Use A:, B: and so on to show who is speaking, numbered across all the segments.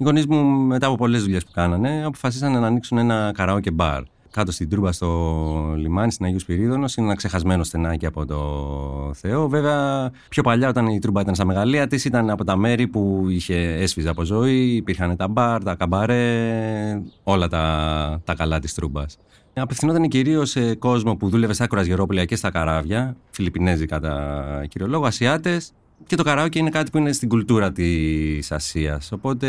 A: Οι γονείς μου, μετά από πολλές δουλειές που κάνανε, αποφασίσαν να ανοίξουν ένα καράοκε μπαρ κάτω στην Τρούμπα στο λιμάνι στην Αγίου Σπυρίδωνος. Είναι ένα ξεχασμένο στενάκι από το Θεό. Βέβαια, πιο παλιά, όταν η Τρούμπα ήταν στα μεγαλεία της, ήταν από τα μέρη που είχε έσφυζε από ζωή. Υπήρχαν τα μπαρ, τα καμπαρέ, όλα τα, τα καλά της Τρούμπα. Απευθυνόταν κυρίως σε κόσμο που δούλευε στα κουρασγερόπλια και στα καράβια, Φιλιππινέζοι κατά κύριο λόγο, Ασιάτες. Και το καράοκι είναι κάτι που είναι στην κουλτούρα της Ασίας. Οπότε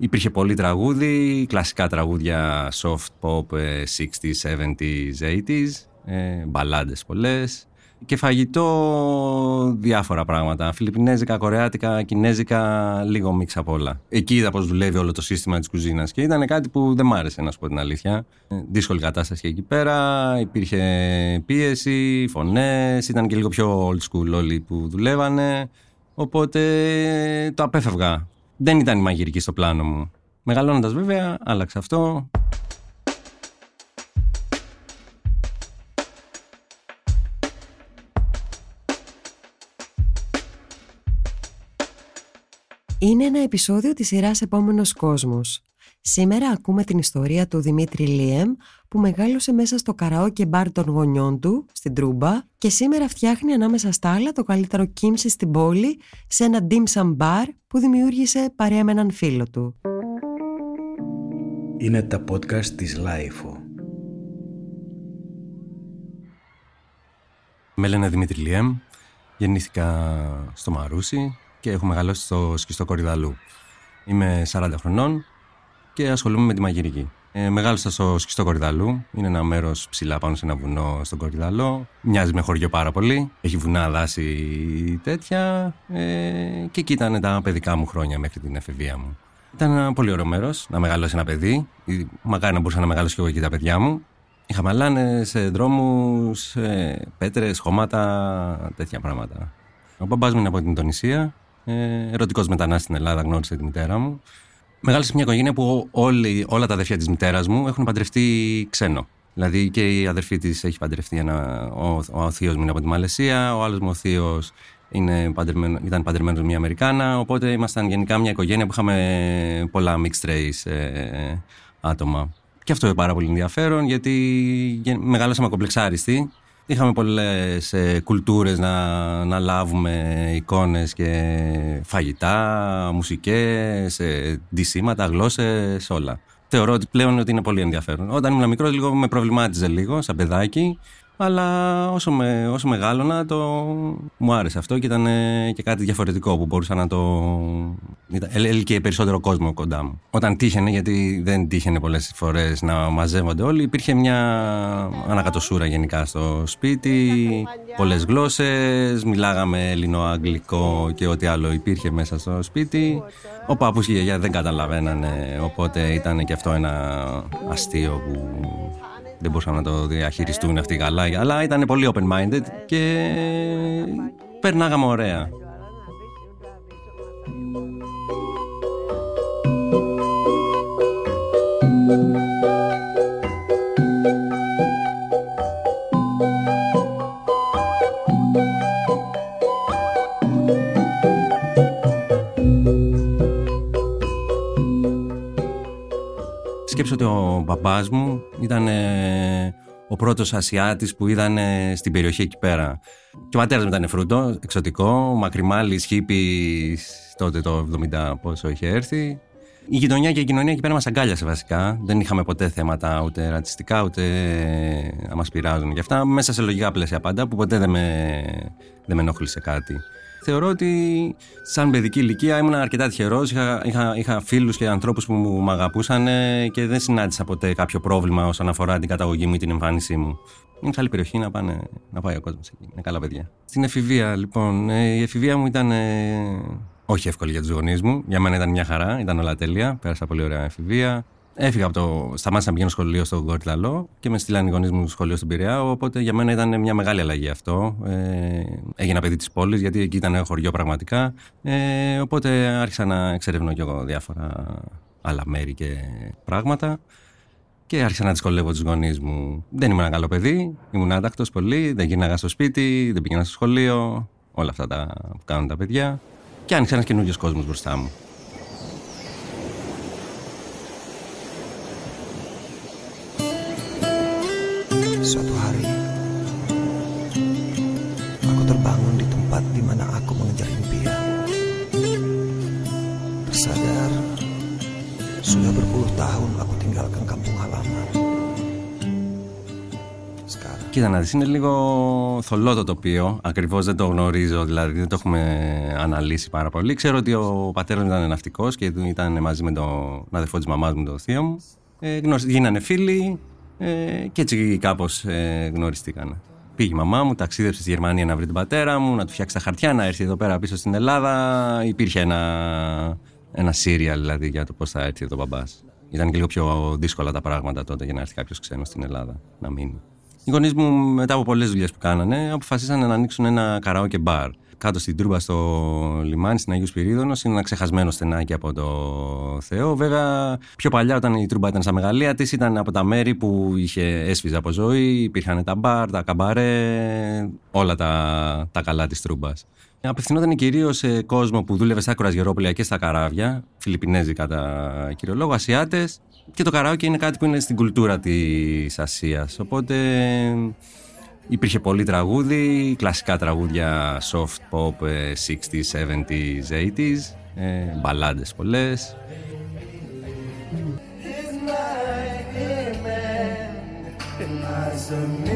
A: Υπήρχε πολύ τραγούδι, κλασικά τραγούδια soft pop 60s, 70s, 80s, ε, μπαλάντες πολλές και φαγητό διάφορα πράγματα. Φιλιππινέζικα, κορεάτικα, κινέζικα, λίγο μίξ από όλα. Εκεί είδα πώς δουλεύει όλο το σύστημα της κουζίνας και ήταν κάτι που δεν μ' άρεσε, να σου πω την αλήθεια. Ε, δύσκολη κατάσταση και εκεί πέρα. Υπήρχε πίεση, φωνές, ήταν και λίγο πιο old school όλοι που δουλεύανε. Οπότε το απέφευγα δεν ήταν η μαγειρική στο πλάνο μου. Μεγαλώνοντας βέβαια, άλλαξε αυτό.
B: Ένα επεισόδιο της σειράς «Επόμενος κόσμος». Σήμερα ακούμε την ιστορία του Δημήτρη Liem που μεγάλωσε μέσα στο καραόκε μπαρ των γονιών του, στην Τρούμπα και σήμερα φτιάχνει ανάμεσα στα άλλα το καλύτερο kimchi στην πόλη σε ένα dim sum bar που δημιούργησε παρέα με έναν φίλο του.
C: Είναι τα podcast της LiFO.
A: Με λένε Δημήτρη Liem, γεννήθηκα στο Μαρούσι και έχω μεγαλώσει στο Σχιστό Κορυδαλλού. Είμαι 40 χρονών και ασχολούμαι με τη μαγειρική. Ε, μεγάλωσα στο σκιστό Κορυδαλού. Είναι ένα μέρος ψηλά πάνω σε ένα βουνό στον Κορυδαλό. Μοιάζει με χωριό πάρα πολύ. Έχει βουνά, δάση τέτοια. Ε, και εκεί ήταν τα παιδικά μου χρόνια μέχρι την εφηβεία μου. Ήταν ένα πολύ ωραίο μέρος να μεγαλώσει ένα παιδί. Μακάρι να μπορούσα να μεγαλώσω και εγώ εκεί τα παιδιά μου. Είχαμε λάνε σε δρόμους, πέτρες, χώματα, τέτοια πράγματα. Ο μπαμπάς μου είναι από την Ινδονησία. Ε, Ερωτικός μετανάστης στην Ελλάδα, γνώρισε τη μητέρα μου. Μεγάλωσα σε μια οικογένεια που όλοι, όλα τα αδερφιά της μητέρας μου έχουν παντρευτεί ξένο. Δηλαδή και η αδερφή της έχει παντρευτεί ένα. Ο, ο θείος μου είναι από τη Μαλαισία, ο άλλος μου ο θείος ήταν παντρεμένος με μια Αμερικάνα. Οπότε ήμασταν γενικά μια οικογένεια που είχαμε πολλά mixed race ε, άτομα. Και αυτό είναι πάρα πολύ ενδιαφέρον γιατί μεγάλωσαμε κομπλεξάριστοι Είχαμε πολλές ε, κουλτούρες να, να λάβουμε εικόνες και φαγητά, μουσικές, ε, ντυσίματα, γλώσσες, όλα. Θεωρώ ότι πλέον ότι είναι πολύ ενδιαφέρον. Όταν ήμουν μικρός λίγο με προβλημάτιζε λίγο σαν παιδάκι αλλά όσο, με, όσο μεγάλωνα το... μου άρεσε αυτό και ήταν και κάτι διαφορετικό που μπορούσα να το... Έλκυε περισσότερο κόσμο κοντά μου. Όταν τύχαινε, γιατί δεν τύχαινε πολλές φορές να μαζεύονται όλοι, υπήρχε μια ανακατοσούρα γενικά στο σπίτι, πολλές γλώσσες, μιλάγαμε ελληνοαγγλικό και ό,τι άλλο υπήρχε μέσα στο σπίτι. Ο παππούς και η γιαγιά δεν καταλαβαίνανε, οπότε ήταν και αυτό ένα αστείο που δεν μπορούσαν να το διαχειριστούν αυτοί καλά, αλλά ήταν πολύ open-minded και περνάγαμε ωραία. Μπαμπάς μου ήταν ο πρώτος Ασιάτης που είδαν στην περιοχή εκεί πέρα. Και ο πατέρας μου ήταν φρούτο, εξωτικό, μακριμάλι, σχήπη τότε το 70 πόσο είχε έρθει. Η γειτονιά και η κοινωνία εκεί πέρα μας αγκάλιασε βασικά. Δεν είχαμε ποτέ θέματα ούτε ρατσιστικά ούτε να μας πειράζουν. Γι' αυτά μέσα σε λογικά πλαίσια πάντα που ποτέ δεν με, δεν με ενόχλησε κάτι θεωρώ ότι σαν παιδική ηλικία ήμουν αρκετά τυχερός. Είχα, είχα, είχα φίλους και ανθρώπους που μου αγαπούσαν και δεν συνάντησα ποτέ κάποιο πρόβλημα όσον αφορά την καταγωγή μου ή την εμφάνισή μου. Είναι καλή περιοχή να, πάνε, να πάει ο κόσμος εκεί. Είναι καλά παιδιά. Στην εφηβεία, λοιπόν, ε, η εφηβεία μου ήταν ε, όχι εύκολη για τους γονείς μου. Για μένα ήταν μια χαρά, ήταν όλα τέλεια. Πέρασα πολύ ωραία εφηβεία. Έφυγα από το. Σταμάτησα να πηγαίνω σχολείο στον Κορτλαλό και με στείλαν οι γονείς μου σχολείο στην Πειραιά. Οπότε για μένα ήταν μια μεγάλη αλλαγή αυτό. Ε, έγινα παιδί της πόλης, γιατί εκεί ήταν χωριό πραγματικά. Ε, οπότε άρχισα να εξερευνώ κι εγώ διάφορα άλλα μέρη και πράγματα. Και άρχισα να δυσκολεύω τους γονείς μου. Δεν ήμουν ένα καλό παιδί. Ήμουν άτακτο πολύ. Δεν γύρναγα στο σπίτι, δεν πήγαινα στο σχολείο. Όλα αυτά τα που κάνουν τα παιδιά. Και άνοιξε ένας καινούριος κόσμος μπροστά μου.
C: Suatu hari Aku terbangun di tempat di mana aku mengejar impian Tersadar Sudah berpuluh tahun aku tinggalkan kampung halaman Sekarang
A: Κοίτα να δεις, είναι λίγο θολό το τοπίο. Ακριβώς δεν το γνωρίζω, δηλαδή δεν το έχουμε αναλύσει πάρα πολύ. Ξέρω ότι ο πατέρας μου ήταν ναυτικός και ήταν μαζί με τον αδερφό της μαμάς μου, τον θείο μου. Ε, γνωσ- γίνανε φίλοι ε, και έτσι κάπως ε, γνωριστήκανε. Πήγε η μαμά μου, ταξίδεψε στη Γερμανία να βρει τον πατέρα μου, να του φτιάξει τα χαρτιά, να έρθει εδώ πέρα πίσω στην Ελλάδα. Υπήρχε ένα, ένα serial δηλαδή για το πώς θα έρθει εδώ ο μπαμπάς. Ήταν και λίγο πιο δύσκολα τα πράγματα τότε για να έρθει κάποιος ξένος στην Ελλάδα να μείνει. Οι γονείς μου, μετά από πολλές δουλειές που κάνανε, αποφασίσανε να ανοίξουν ένα καραόκε μπαρ. Κάτω στην Τρούμπα στο λιμάνι, στην Αγίου Σπυρίδωνος, είναι ένα ξεχασμένο στενάκι από το Θεό. Βέβαια, πιο παλιά, όταν η Τρούμπα ήταν στα μεγαλεία της, ήταν από τα μέρη που είχε έσφυζε από ζωή. Υπήρχαν τα μπαρ, τα καμπαρέ, όλα τα, τα καλά της Τρούμπας. Απευθυνόταν κυρίως σε κόσμο που δούλευε στα κουρασγερόπλια και στα καράβια, Φιλιππινέζοι κατά κύριο λόγο, Ασιάτες. Και το καράοκι είναι κάτι που είναι στην κουλτούρα της Ασίας. Οπότε υπήρχε πολύ τραγούδι, κλασικά τραγούδια soft pop, ε, 60s, 70s, 80s, ε, μπαλάντες πολλές. Ε,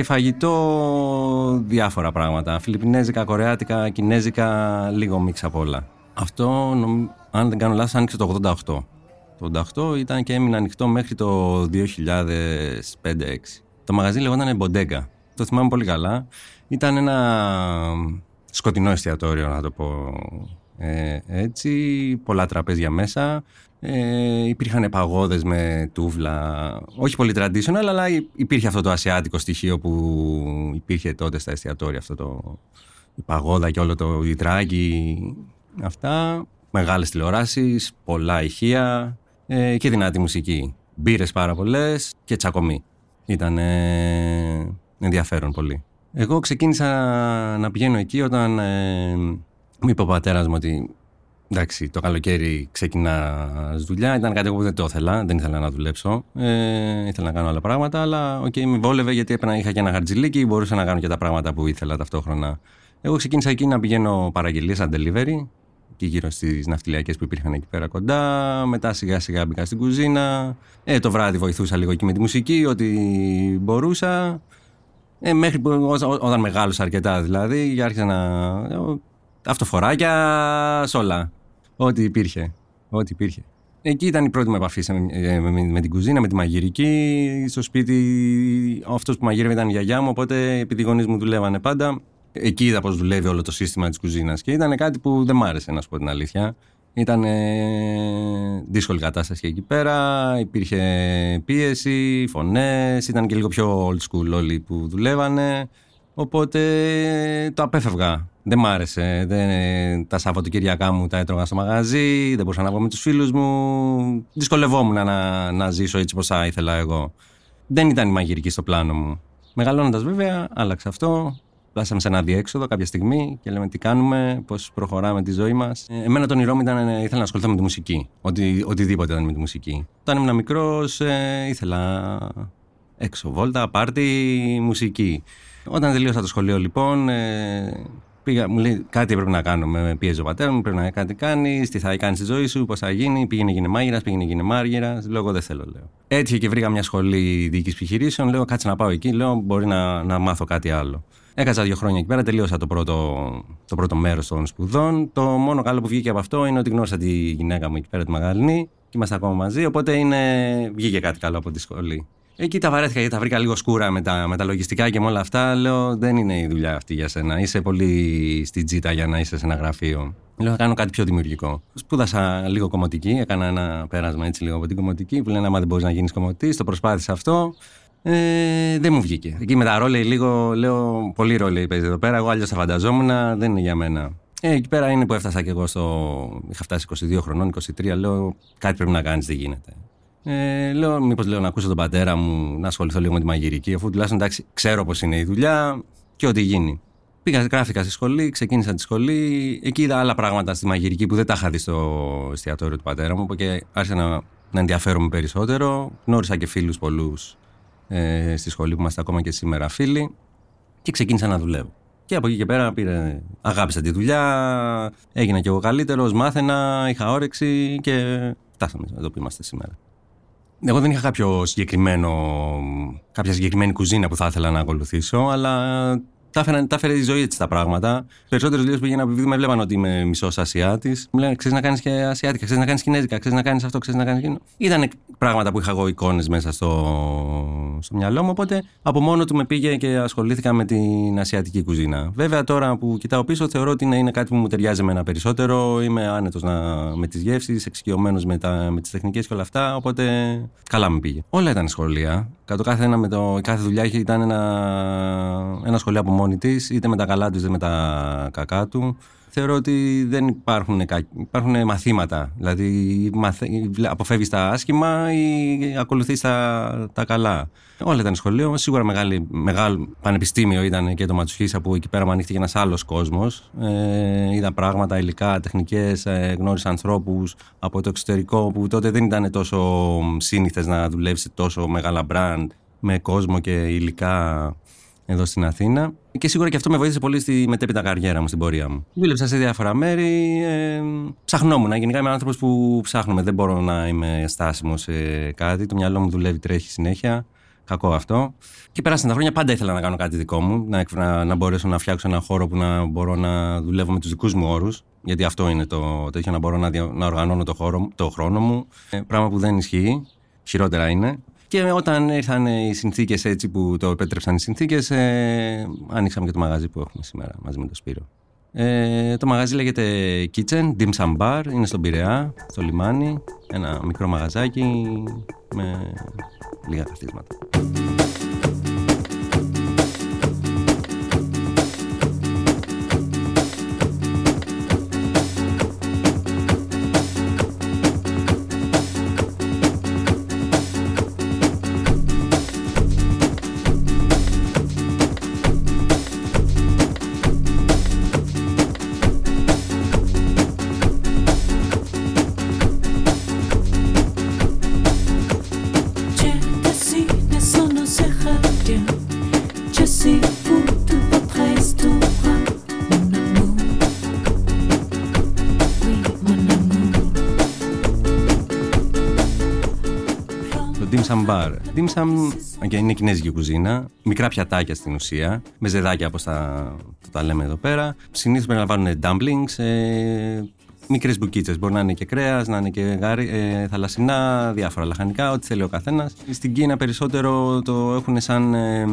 A: και φαγητό διάφορα πράγματα. Φιλιππινέζικα, κορεάτικα, κινέζικα, λίγο μίξ απ' όλα. Αυτό, νομ- αν δεν κάνω λάθος, άνοιξε το 88. Το 88 ήταν και έμεινε ανοιχτό μέχρι το 2005-2006. Το μαγαζί λεγόταν Bodega. Το θυμάμαι πολύ καλά. Ήταν ένα σκοτεινό εστιατόριο, να το πω ε, έτσι. Πολλά τραπέζια μέσα. Ε, υπήρχαν παγόδες με τούβλα. Όχι πολύ traditional, αλλά υπήρχε αυτό το ασιάτικο στοιχείο που υπήρχε τότε στα εστιατόρια. Αυτό το, η παγόδα και όλο το ιτράκι. Αυτά. Μεγάλες τηλεοράσεις, πολλά ηχεία ε, και δυνατή μουσική. Μπύρες πάρα πολλές και τσακωμοί. Ήταν ε, ενδιαφέρον πολύ. Εγώ ξεκίνησα να πηγαίνω εκεί όταν ε, μου είπε ο πατέρας μου ότι εντάξει, το καλοκαίρι ξεκινά δουλειά. Ήταν κάτι που δεν το ήθελα, δεν ήθελα να δουλέψω. Ε, ήθελα να κάνω άλλα πράγματα, αλλά οκ, με βόλευε γιατί έπαιρνα, είχα και ένα χαρτζιλίκι, μπορούσα να κάνω και τα πράγματα που ήθελα ταυτόχρονα. Εγώ ξεκίνησα εκεί να πηγαίνω παραγγελίες σαν delivery και γύρω στις ναυτιλιακές που υπήρχαν εκεί πέρα κοντά. Μετά σιγά σιγά μπήκα στην κουζίνα. Ε, το βράδυ βοηθούσα λίγο εκεί με τη μουσική, ό,τι μπορούσα. Ε, μέχρι που ό- όταν μεγάλωσα αρκετά δηλαδή, άρχισα να. Αυτοφοράκια, σ' όλα. Ό,τι υπήρχε. Ό,τι υπήρχε. Εκεί ήταν η πρώτη μου επαφή σε- ε, με, με την κουζίνα, με τη μαγειρική. Στο σπίτι, αυτός που μαγείρευε ήταν η γιαγιά μου, οπότε επειδή οι γονείς μου δουλεύανε πάντα, εκεί είδα πώς δουλεύει όλο το σύστημα της κουζίνας. Και ήταν κάτι που δεν μ' άρεσε, να σου πω την αλήθεια. Ήταν ε, δύσκολη κατάσταση εκεί πέρα, υπήρχε πίεση, φωνές, ήταν και λίγο πιο old school όλοι που δουλεύανε. Οπότε το απέφευγα. Δεν μ' άρεσε. Δεν, τα Σαββατοκύριακά μου τα έτρωγα στο μαγαζί, δεν μπορούσα να βγω με τους φίλους μου. Δυσκολευόμουν να, να ζήσω έτσι πως θα ήθελα εγώ. Δεν ήταν η μαγειρική στο πλάνο μου. Μεγαλώνοντας βέβαια, άλλαξε αυτό. Φτάσαμε σε ένα διέξοδο κάποια στιγμή και λέμε τι κάνουμε, πώς προχωράμε τη ζωή μας. Εμένα το όνειρό μου ήταν ε, ήθελα να ασχοληθώ με τη μουσική. Οτι, οτιδήποτε ήταν με τη μουσική. Όταν ήμουν μικρός, ε, ήθελα έξω βόλτα, πάρτι, μουσική. Όταν τελείωσα το σχολείο, λοιπόν, ε, πήγα, μου λέει κάτι έπρεπε να κάνω. Με πίεζε ο πατέρας μου, πρέπει να κάτι κάνει, τι θα κάνει στη ζωή σου, πώς θα γίνει. Πήγαινε γίνε μάγειρας, πήγαινε γίνε μάργυρας. Λέω, εγώ δεν θέλω, λέω. Έτυχε και βρήκα μια σχολή διοίκησης επιχειρήσεων. Λέω, κάτσε να πάω εκεί. Λέω, μπορεί να, να μάθω κάτι άλλο. Έκατσα δύο χρόνια εκεί πέρα, τελείωσα το πρώτο, το πρώτο μέρος των σπουδών. Το μόνο καλό που βγήκε από αυτό είναι ότι γνώρισα τη γυναίκα μου εκεί πέρα, τη Μαγαλινή, και είμαστε ακόμα μαζί. Οπότε είναι, βγήκε κάτι καλό από τη σχολή. Εκεί τα βαρέθηκα γιατί τα βρήκα λίγο σκούρα με τα, με τα λογιστικά και με όλα αυτά. Λέω δεν είναι η δουλειά αυτή για σένα. Είσαι πολύ στην τζίτα για να είσαι σε ένα γραφείο. Λέω θα κάνω κάτι πιο δημιουργικό. Σπούδασα λίγο κομμωτική, έκανα ένα πέρασμα έτσι λίγο από την κομμωτική που λένε άμα δεν μπορείς να γίνεις κομμωτή. Το προσπάθησα αυτό. Ε, δεν μου βγήκε. Εκεί με τα ρόλε λίγο, λέω πολύ ρόλε παίζει εδώ πέρα. Εγώ αλλιώς τα φανταζόμουν, δεν είναι για μένα. Ε, εκεί πέρα είναι που έφτασα και εγώ στο. Είχα φτάσει 22 χρονών, 23. Λέω κάτι πρέπει να κάνεις, δεν γίνεται. Ε, λέω, μήπως λέω να ακούσω τον πατέρα μου να ασχοληθώ λίγο με τη μαγειρική, αφού τουλάχιστον εντάξει, ξέρω πώς είναι η δουλειά και ό,τι γίνει. Πήγα, γράφηκα στη σχολή, ξεκίνησα τη σχολή. Εκεί είδα άλλα πράγματα στη μαγειρική που δεν τα είχα δει στο εστιατόριο του πατέρα μου. Και άρχισα να, να ενδιαφέρομαι περισσότερο. Γνώρισα και φίλους πολλούς ε, στη σχολή που είμαστε ακόμα και σήμερα φίλοι. Και ξεκίνησα να δουλεύω. Και από εκεί και πέρα πήρε, αγάπησα τη δουλειά, έγινα κι εγώ καλύτερος, μάθαινα, είχα όρεξη και φτάσαμε εδώ που είμαστε σήμερα. Εγώ δεν είχα κάποιο συγκεκριμένο, κάποια συγκεκριμένη κουζίνα που θα ήθελα να ακολουθήσω, αλλά τα, έφερε, τα έφερε η ζωή έτσι τα πράγματα. Περισσότερες δουλειές που έγιναν επειδή με βλέπαν ότι είμαι μισός Ασιάτης. Μου λένε: Ξέρεις να κάνεις και Ασιάτικα, ξέρεις να κάνεις Κινέζικα, ξέρεις να κάνεις αυτό, ξέρεις να κάνεις εκείνο. Ήταν πράγματα που είχα εγώ εικόνες μέσα στο, στο μυαλό μου. Οπότε από μόνο του με πήγε και ασχολήθηκα με την Ασιατική κουζίνα. Βέβαια τώρα που κοιτάω πίσω, θεωρώ ότι είναι κάτι που μου ταιριάζει με ένα περισσότερο. Είμαι άνετος με τις γεύσεις, εξοικειωμένος με, με τις τεχνικές και όλα αυτά. Οπότε καλά με πήγε. Όλα ήταν σχολεία. Κατ' κάθε, ένα με το, κάθε δουλειά ήταν ένα, ένα σχολείο από μόνη της, είτε με τα καλά τους είτε με τα κακά του. Θεωρώ ότι δεν υπάρχουν, υπάρχουν μαθήματα. Δηλαδή, αποφεύγεις τα άσχημα ή ακολουθείς τα, τα καλά. Όλα ήταν σχολείο. Σίγουρα μεγάλη, μεγάλο πανεπιστήμιο ήταν και το Ματσουχίσα που εκεί πέρα μου ανοίχθηκε ένας άλλος κόσμος. Ε, είδα πράγματα, υλικά, τεχνικές, ε, γνώρισα ανθρώπους από το εξωτερικό που τότε δεν ήταν τόσο σύνηθες να δουλεύεις σε τόσο μεγάλα μπραντ με κόσμο και υλικά εδώ στην Αθήνα. Και σίγουρα και αυτό με βοήθησε πολύ στη μετέπειτα καριέρα μου, στην πορεία μου. Δούλεψα σε διάφορα μέρη. Ε, ψαχνόμουν. Γενικά είμαι άνθρωπος που ψάχνουμε. Δεν μπορώ να είμαι στάσιμο σε κάτι. Το μυαλό μου δουλεύει, τρέχει συνέχεια. Κακό αυτό. Και πέρασαν τα χρόνια, πάντα ήθελα να κάνω κάτι δικό μου. Να, να, να μπορέσω να φτιάξω ένα χώρο που να μπορώ να δουλεύω με τους δικούς μου όρους. Γιατί αυτό είναι το τέτοιο, να μπορώ να, να οργανώνω το, χώρο, το χρόνο μου. Ε, πράγμα που δεν ισχύει. Χειρότερα είναι. Και όταν ήρθαν οι συνθήκες έτσι που το επέτρεψαν οι συνθήκες, ε, ανοίξαμε και το μαγαζί που έχουμε σήμερα μαζί με τον Σπύρο. Ε, το μαγαζί λέγεται Kitchen, Dim Sum Bar, είναι στον Πειραιά, στο λιμάνι. Ένα μικρό μαγαζάκι με λίγα καθίσματα. Dim Dim Sum και είναι κινέζικη κουζίνα, μικρά πιατάκια στην ουσία, με ζεδάκια όπως τα, τα λέμε εδώ πέρα. Συνήθως περιλαμβάνουν dumplings, ε, μικρές μπουκίτσες. Μπορεί να είναι και κρέας, να είναι και γάρι, ε, θαλασσινά, διάφορα λαχανικά, ό,τι θέλει ο καθένας. Στην Κίνα περισσότερο το έχουν σαν, ε,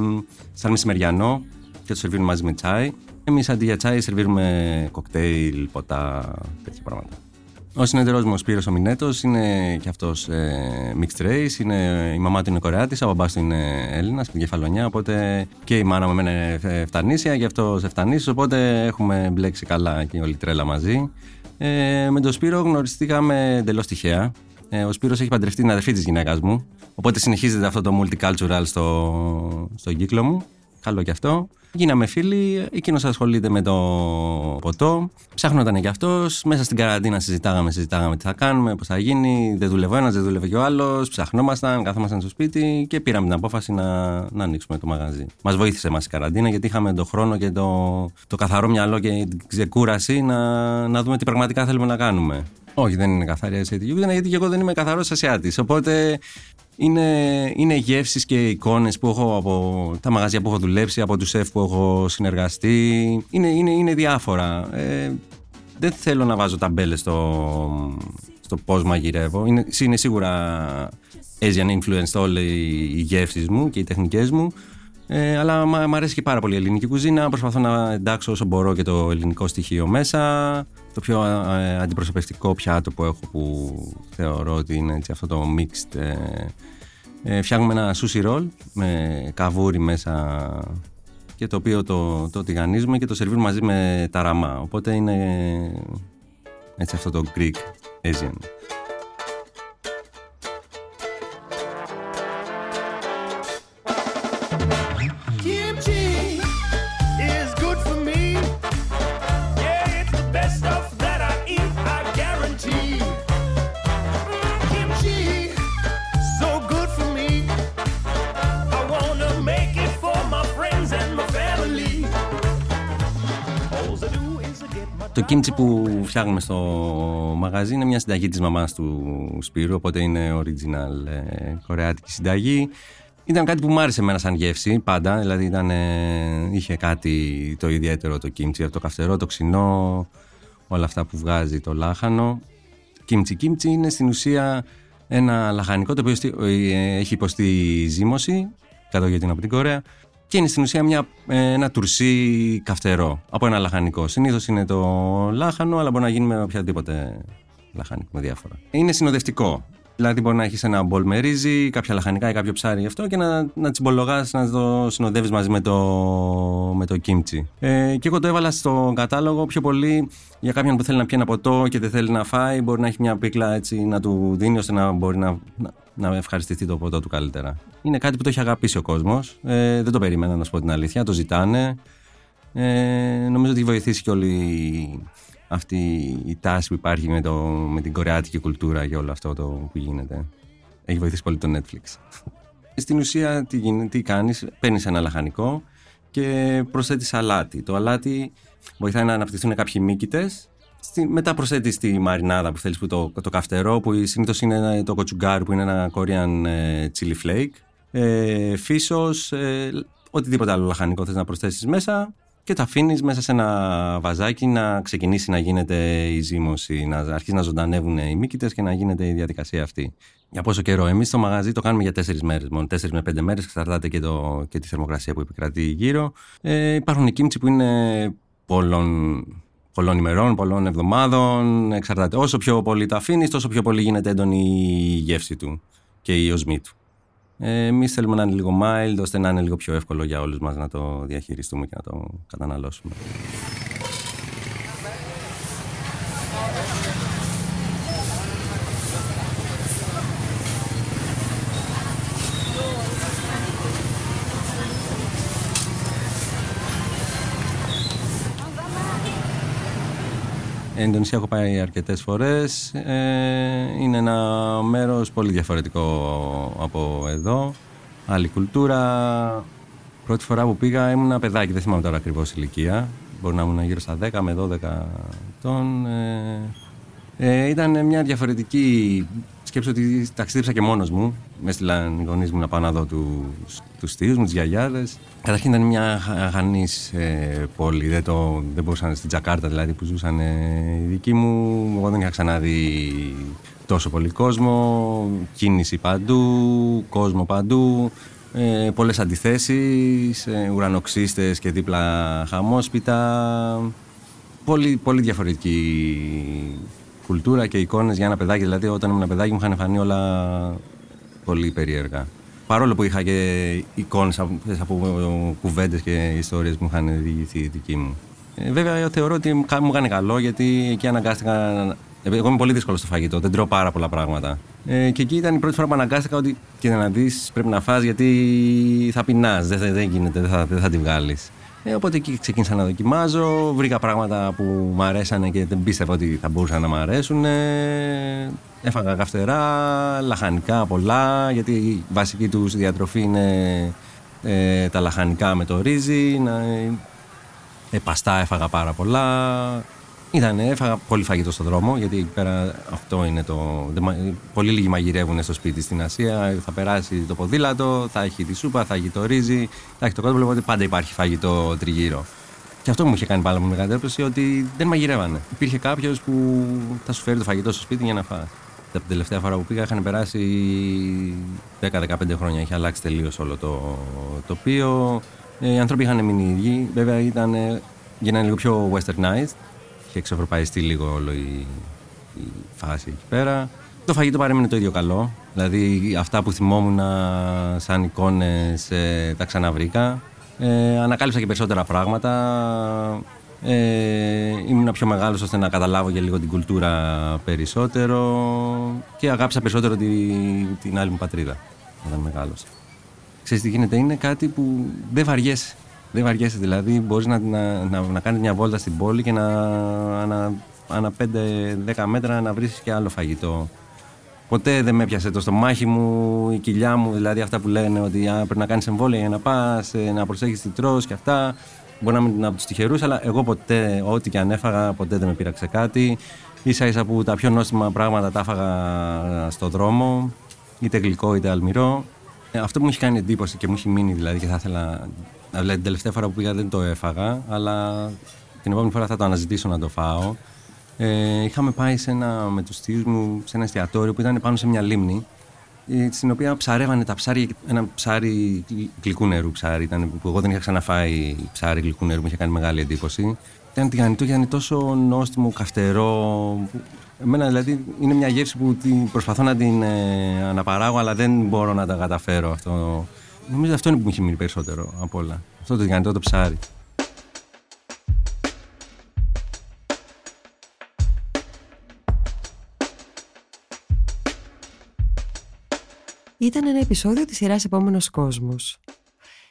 A: σαν μεσημεριανό και το σερβίρουν μαζί με τσάι. Εμείς αντί για τσάι σερβίρουμε κοκτέιλ, ποτά, τέτοια πράγματα. Ο συνεταιρός μου, ο Σπύρος ο Μινέτος, είναι και αυτός ε, mixed race. Είναι, η μαμά του είναι Κορεάτης, ο μπαμπάς του είναι Έλληνας, στην κεφαλονιά. Οπότε και η μάνα μου είναι φτανήσια και αυτό φτανήσει. Οπότε έχουμε μπλέξει καλά και όλη τρέλα μαζί. Ε, με τον Σπύρο γνωριστήκαμε εντελώς τυχαία. Ε, ο Σπύρος έχει παντρευτεί την αδερφή της γυναίκας μου. Οπότε συνεχίζεται αυτό το multicultural στο, στο κύκλο μου. Καλό κι αυτό. Γίναμε φίλοι, εκείνος ασχολείται με το ποτό. Ψάχνονταν κι αυτός. Μέσα στην καραντίνα συζητάγαμε, συζητάγαμε τι θα κάνουμε, πώς θα γίνει. Δεν δούλευε ένας, δεν δούλευε και ο άλλος. Ψαχνόμασταν, καθόμασταν στο σπίτι και πήραμε την απόφαση να, να ανοίξουμε το μαγαζί. Μας βοήθησε μας η καραντίνα γιατί είχαμε τον χρόνο και το, το καθαρό μυαλό και την ξεκούραση να, να δούμε τι πραγματικά θέλουμε να κάνουμε. Όχι, δεν είναι καθαρή ασιατική κουζίνα, γιατί και εγώ δεν είμαι καθαρός Ασιάτη. Οπότε είναι, είναι γεύσεις και εικόνες που έχω από τα μαγαζιά που έχω δουλέψει, από τους σεφ που έχω συνεργαστεί. Είναι, είναι, είναι διάφορα. Ε, δεν θέλω να βάζω ταμπέλες στο, στο πώς μαγειρεύω. Είναι, είναι σίγουρα Asian influenced όλες οι γεύσεις μου και οι τεχνικές μου. Ε, αλλά μου αρέσει και πάρα πολύ η ελληνική κουζίνα. Προσπαθώ να εντάξω όσο μπορώ και το ελληνικό στοιχείο μέσα. Το πιο ε, αντιπροσωπευτικό πιάτο που έχω που θεωρώ ότι είναι έτσι, αυτό το mixed. Ε, ε φτιάχνουμε ένα sushi roll με καβούρι μέσα και το οποίο το, το τηγανίζουμε και το σερβίρουμε μαζί με τα ραμά. Οπότε είναι έτσι αυτό το Greek Asian. Κίμτσι που φτιάχνουμε στο μαγαζί είναι μια συνταγή της μαμάς του Σπύρου, οπότε είναι original ε, κορεάτικη συνταγή. Ήταν κάτι που μου άρεσε εμένα σαν γεύση πάντα, δηλαδή ήταν, ε, είχε κάτι το ιδιαίτερο το κίμτσι, από το καυτερό, το ξινό, όλα αυτά που βγάζει το λάχανο. Κίμτσι κίμτσι είναι στην ουσία ένα λαχανικό το οποίο στη- ε, έχει υποστεί ζύμωση, κάτω γιατί είναι από την Κορέα, και είναι στην ουσία μια, ε, ένα τουρσί καυτερό από ένα λαχανικό. Συνήθως είναι το λάχανο, αλλά μπορεί να γίνει με οποιαδήποτε λαχανικό, με διάφορα. Είναι συνοδευτικό. Δηλαδή, μπορεί να έχεις ένα μπολ με ρύζι, κάποια λαχανικά ή κάποιο ψάρι γι' αυτό και να, να τσιμπολογάς, να το συνοδεύεις μαζί με το, με το κίμτσι. Ε, και εγώ το έβαλα στο κατάλογο πιο πολύ για κάποιον που θέλει να πιει ένα ποτό και δεν θέλει να φάει. Μπορεί να έχει μια πίκλα έτσι να του δίνει ώστε να μπορεί να, να, να ευχαριστηθεί το ποτό του καλύτερα. Είναι κάτι που το έχει αγαπήσει ο κόσμος. Ε, δεν το περίμενα, να σου πω την αλήθεια. Το ζητάνε. Ε, νομίζω ότι έχει βοηθήσει και όλη αυτή η τάση που υπάρχει με, το, με την κορεάτικη κουλτούρα και όλο αυτό το που γίνεται. Έχει βοηθήσει πολύ το Netflix. Στην ουσία τι, γίνει- τι κάνεις, παίρνεις ένα λαχανικό και προσθέτεις αλάτι. Το αλάτι βοηθάει να αναπτυχθούν κάποιοι μύκητες. Στη, μετά προσθέτεις τη μαρινάδα που θέλεις, που το, το καυτερό, που συνήθως είναι ένα- το κοτσουγκάρ που είναι ένα Korean ε, chili flake. Ε, φύσος, ε, οτιδήποτε άλλο λαχανικό θες να προσθέσεις μέσα και το αφήνεις μέσα σε ένα βαζάκι να ξεκινήσει να γίνεται η ζύμωση, να αρχίσει να ζωντανεύουν οι μύκητες και να γίνεται η διαδικασία αυτή. Για πόσο καιρό, εμείς στο μαγαζί το κάνουμε για τέσσερις μέρες μόνο. Τέσσερις με πέντε μέρες, εξαρτάται και, το, και τη θερμοκρασία που επικρατεί γύρω. Ε, υπάρχουν κίμτσι που είναι πολλών, πολλών ημερών, πολλών εβδομάδων. Εξαρτάται. Όσο πιο πολύ το αφήνεις, τόσο πιο πολύ γίνεται έντονη η γεύση του και η οσμή του. Ε, Εμείς θέλουμε να είναι λίγο mild, ώστε να είναι λίγο πιο εύκολο για όλους μας να το διαχειριστούμε και να το καταναλώσουμε. Ινδονησία έχω πάει αρκετές φορές. Ε, είναι ένα μέρος πολύ διαφορετικό από εδώ. Άλλη κουλτούρα. Πρώτη φορά που πήγα ήμουν ένα παιδάκι, δεν θυμάμαι τώρα ακριβώς ηλικία. Μπορεί να ήμουν γύρω στα 10 με 12 ετών. Ε, ε, ήταν μια διαφορετική σκέψη ότι ταξίδεψα και μόνος μου. Μες έστειλαν οι γονείς μου να πάω να δω τους, τους θείους μου, τις γιαγιάδες. Καταρχήν ήταν μια αγανής ε, πόλη. Δεν, το, δεν μπορούσαν στην Τζακάρτα δηλαδή που ζούσαν ε, οι δικοί μου. Εγώ δεν είχα ξαναδεί τόσο πολύ κόσμο. Κίνηση παντού, κόσμο παντού. Ε, πολλές αντιθέσεις, ε, ουρανοξύστες και δίπλα χαμόσπιτα. Πολύ, πολύ διαφορετική κουλτούρα και εικόνες για ένα παιδάκι. Δηλαδή, όταν ήμουν παιδάκι μου είχαν φανεί όλα πολύ περίεργα. Παρόλο που είχα και εικόνες από, από κουβέντες και ιστορίες που μου είχαν διηγηθεί οι δικοί μου. Ε, βέβαια, θεωρώ ότι μου κα- μου έκανε καλό γιατί εκεί αναγκάστηκα. να- Εγώ είμαι πολύ δύσκολος στο φαγητό, δεν τρώω πάρα πολλά πράγματα. Ε, και εκεί ήταν η πρώτη φορά που αναγκάστηκα ότι και να δεις πρέπει να φας γιατί θα πεινάς. Δεν, δεν, δεν γίνεται, δεν θα, δεν θα τη βγάλεις. Ε, οπότε εκεί ξεκίνησα να δοκιμάζω. Βρήκα πράγματα που μου αρέσανε και δεν πίστευα ότι θα μπορούσαν να μου αρέσουν. Ε, έφαγα καυτερά, λαχανικά πολλά, γιατί η βασική τους διατροφή είναι ε, τα λαχανικά με το ρύζι. Να, ε, παστά έφαγα πάρα πολλά. Ήταν, έφαγα πολύ φαγητό στον δρόμο, γιατί εκεί πέρα αυτό είναι το. δεν μα- Πολύ λίγοι μαγειρεύουν στο σπίτι στην Ασία. Θα περάσει το ποδήλατο, θα έχει τη σούπα, θα έχει το ρύζι, θα έχει το κότοπλο, οπότε πάντα υπάρχει φαγητό τριγύρω. Και αυτό μου είχε κάνει πάρα πολύ μεγάλη εντύπωση ότι δεν μαγειρεύανε. Υπήρχε κάποιος που θα σου φέρει το φαγητό στο σπίτι για να φας. Τα τελευταία φορά που πήγα είχαν περάσει 10-15 χρόνια. Είχε αλλάξει τελείως όλο το τοπίο. Ε, οι άνθρωποι είχαν μείνει οι ίδιοι. Βέβαια ήταν, ε, γίνανε λίγο πιο westernized. Είχε εξευρωπαϊστεί λίγο όλο η, η φάση εκεί πέρα. Το φαγητό παρέμεινε το ίδιο καλό. Δηλαδή αυτά που θυμόμουν σαν εικόνες ε, τα ξαναβρήκα. Ε, ανακάλυψα και περισσότερα πράγματα. Ε, ήμουν πιο μεγάλος ώστε να καταλάβω για λίγο την κουλτούρα περισσότερο και αγάπησα περισσότερο τη, την άλλη μου πατρίδα όταν μεγάλωσα. Ξέρεις τι γίνεται, είναι κάτι που δεν βαριέσαι. Δεν βαριέσαι δηλαδή, μπορείς να, να, να, να κάνεις μια βόλτα στην πόλη και να, να ανά 5-10 μέτρα να βρεις και άλλο φαγητό. Ποτέ δεν με έπιασε το στομάχι μου, η κοιλιά μου, δηλαδή αυτά που λένε ότι α, πρέπει να κάνεις εμβόλια για να πας, ε, να προσέχεις τι τρως και αυτά. Μπορεί να είμαι από τους τυχερούς, αλλά εγώ ποτέ, ό,τι και αν έφαγα, ποτέ δεν με πείραξε κάτι. σα ίσα που τα πιο νόστιμα πράγματα τα έφαγα στο δρόμο, είτε γλυκό είτε αλμυρό. Ε, αυτό που μου έχει κάνει εντύπωση και μου έχει μείνει δηλαδή και θα ήθελα. Δηλαδή την τελευταία φορά που πήγα δεν το έφαγα, αλλά την επόμενη φορά θα το αναζητήσω να το φάω. Ε, είχαμε πάει σε ένα, με τους θείους μου σε ένα εστιατόριο που ήταν πάνω σε μια λίμνη ε, στην οποία ψαρεύανε τα ψάρια, ένα ψάρι γλυκού νερού ψάρι, ήταν, που εγώ δεν είχα ξαναφάει ψάρι γλυκού νερού, μου είχε κάνει μεγάλη εντύπωση. Ήταν τηγανιτό και ήταν τόσο νόστιμο, καυτερό. Εμένα δηλαδή είναι μια γεύση που προσπαθώ να την ε, αναπαράγω, αλλά δεν μπορώ να τα καταφέρω αυτό. Νομίζω αυτό είναι που μου έχει μείνει περισσότερο από όλα. Αυτό το τηγανιτό το ψάρι.
B: ήταν ένα επεισόδιο της σειράς «Επόμενος κόσμος».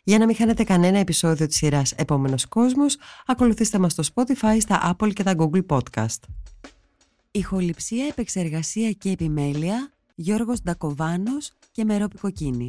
B: Για να μην χάνετε κανένα επεισόδιο της σειράς «Επόμενος κόσμος», ακολουθήστε μας στο Spotify, στα Apple και τα Google Podcast. Ηχοληψία, επεξεργασία και επιμέλεια, Γιώργος Ντακοβάνος και Μερόπη Κοκκίνη.